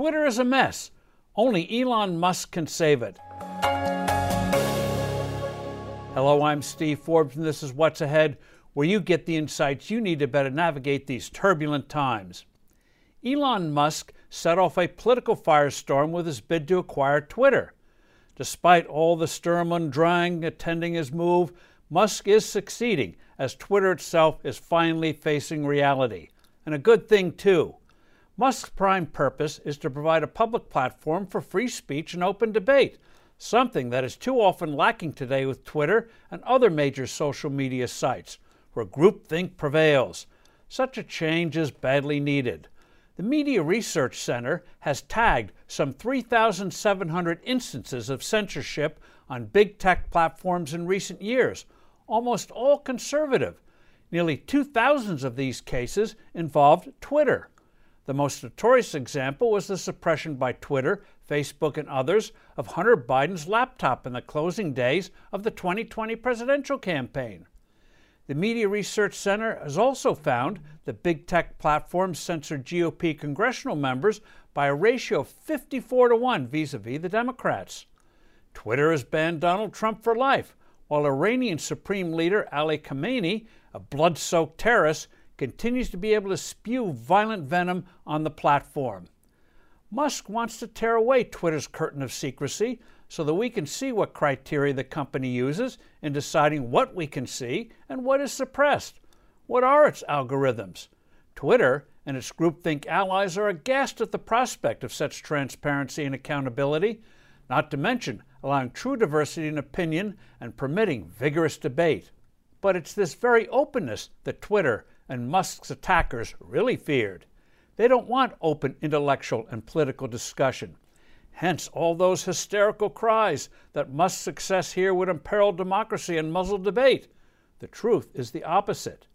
Twitter is a mess. Only Elon Musk can save it. Hello, I'm Steve Forbes, and this is What's Ahead, where you get the insights you need to better navigate these turbulent times. Elon Musk set off a political firestorm with his bid to acquire Twitter. Despite all the sturm und drang attending his move, Musk is succeeding as Twitter itself is finally facing reality. And a good thing, too. Musk's prime purpose is to provide a public platform for free speech and open debate, something that is too often lacking today with Twitter and other major social media sites, where groupthink prevails. Such a change is badly needed. The Media Research Center has tagged some 3,700 instances of censorship on big tech platforms in recent years, almost all conservative. Nearly 2,000 of these cases involved Twitter. The most notorious example was the suppression by Twitter, Facebook, and others of Hunter Biden's laptop in the closing days of the 2020 presidential campaign. The Media Research Center has also found that big tech platforms censored GOP congressional members by a ratio of 54 to 1 vis a vis the Democrats. Twitter has banned Donald Trump for life, while Iranian Supreme Leader Ali Khamenei, a blood soaked terrorist, continues to be able to spew violent venom on the platform. Musk wants to tear away Twitter's curtain of secrecy so that we can see what criteria the company uses in deciding what we can see and what is suppressed. What are its algorithms? Twitter and its groupthink allies are aghast at the prospect of such transparency and accountability, not to mention allowing true diversity in opinion and permitting vigorous debate. But it's this very openness that Twitter and Musk's attackers really feared. They don't want open intellectual and political discussion. Hence, all those hysterical cries that Musk's success here would imperil democracy and muzzle debate. The truth is the opposite.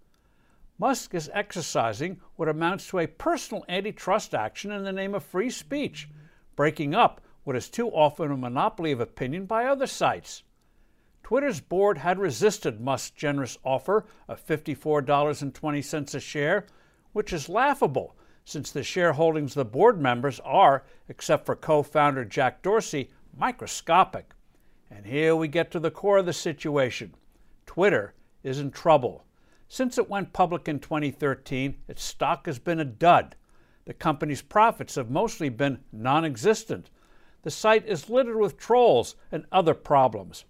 Musk is exercising what amounts to a personal antitrust action in the name of free speech, breaking up what is too often a monopoly of opinion by other sites. Twitter's board had resisted Musk's generous offer of $54.20 a share, which is laughable since the shareholdings of the board members are, except for co founder Jack Dorsey, microscopic. And here we get to the core of the situation Twitter is in trouble. Since it went public in 2013, its stock has been a dud. The company's profits have mostly been non existent, the site is littered with trolls and other problems.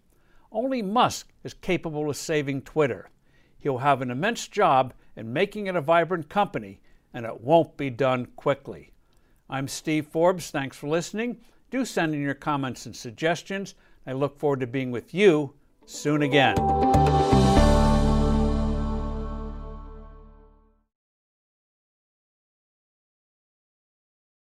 Only Musk is capable of saving Twitter. He'll have an immense job in making it a vibrant company, and it won't be done quickly. I'm Steve Forbes. Thanks for listening. Do send in your comments and suggestions. I look forward to being with you soon again.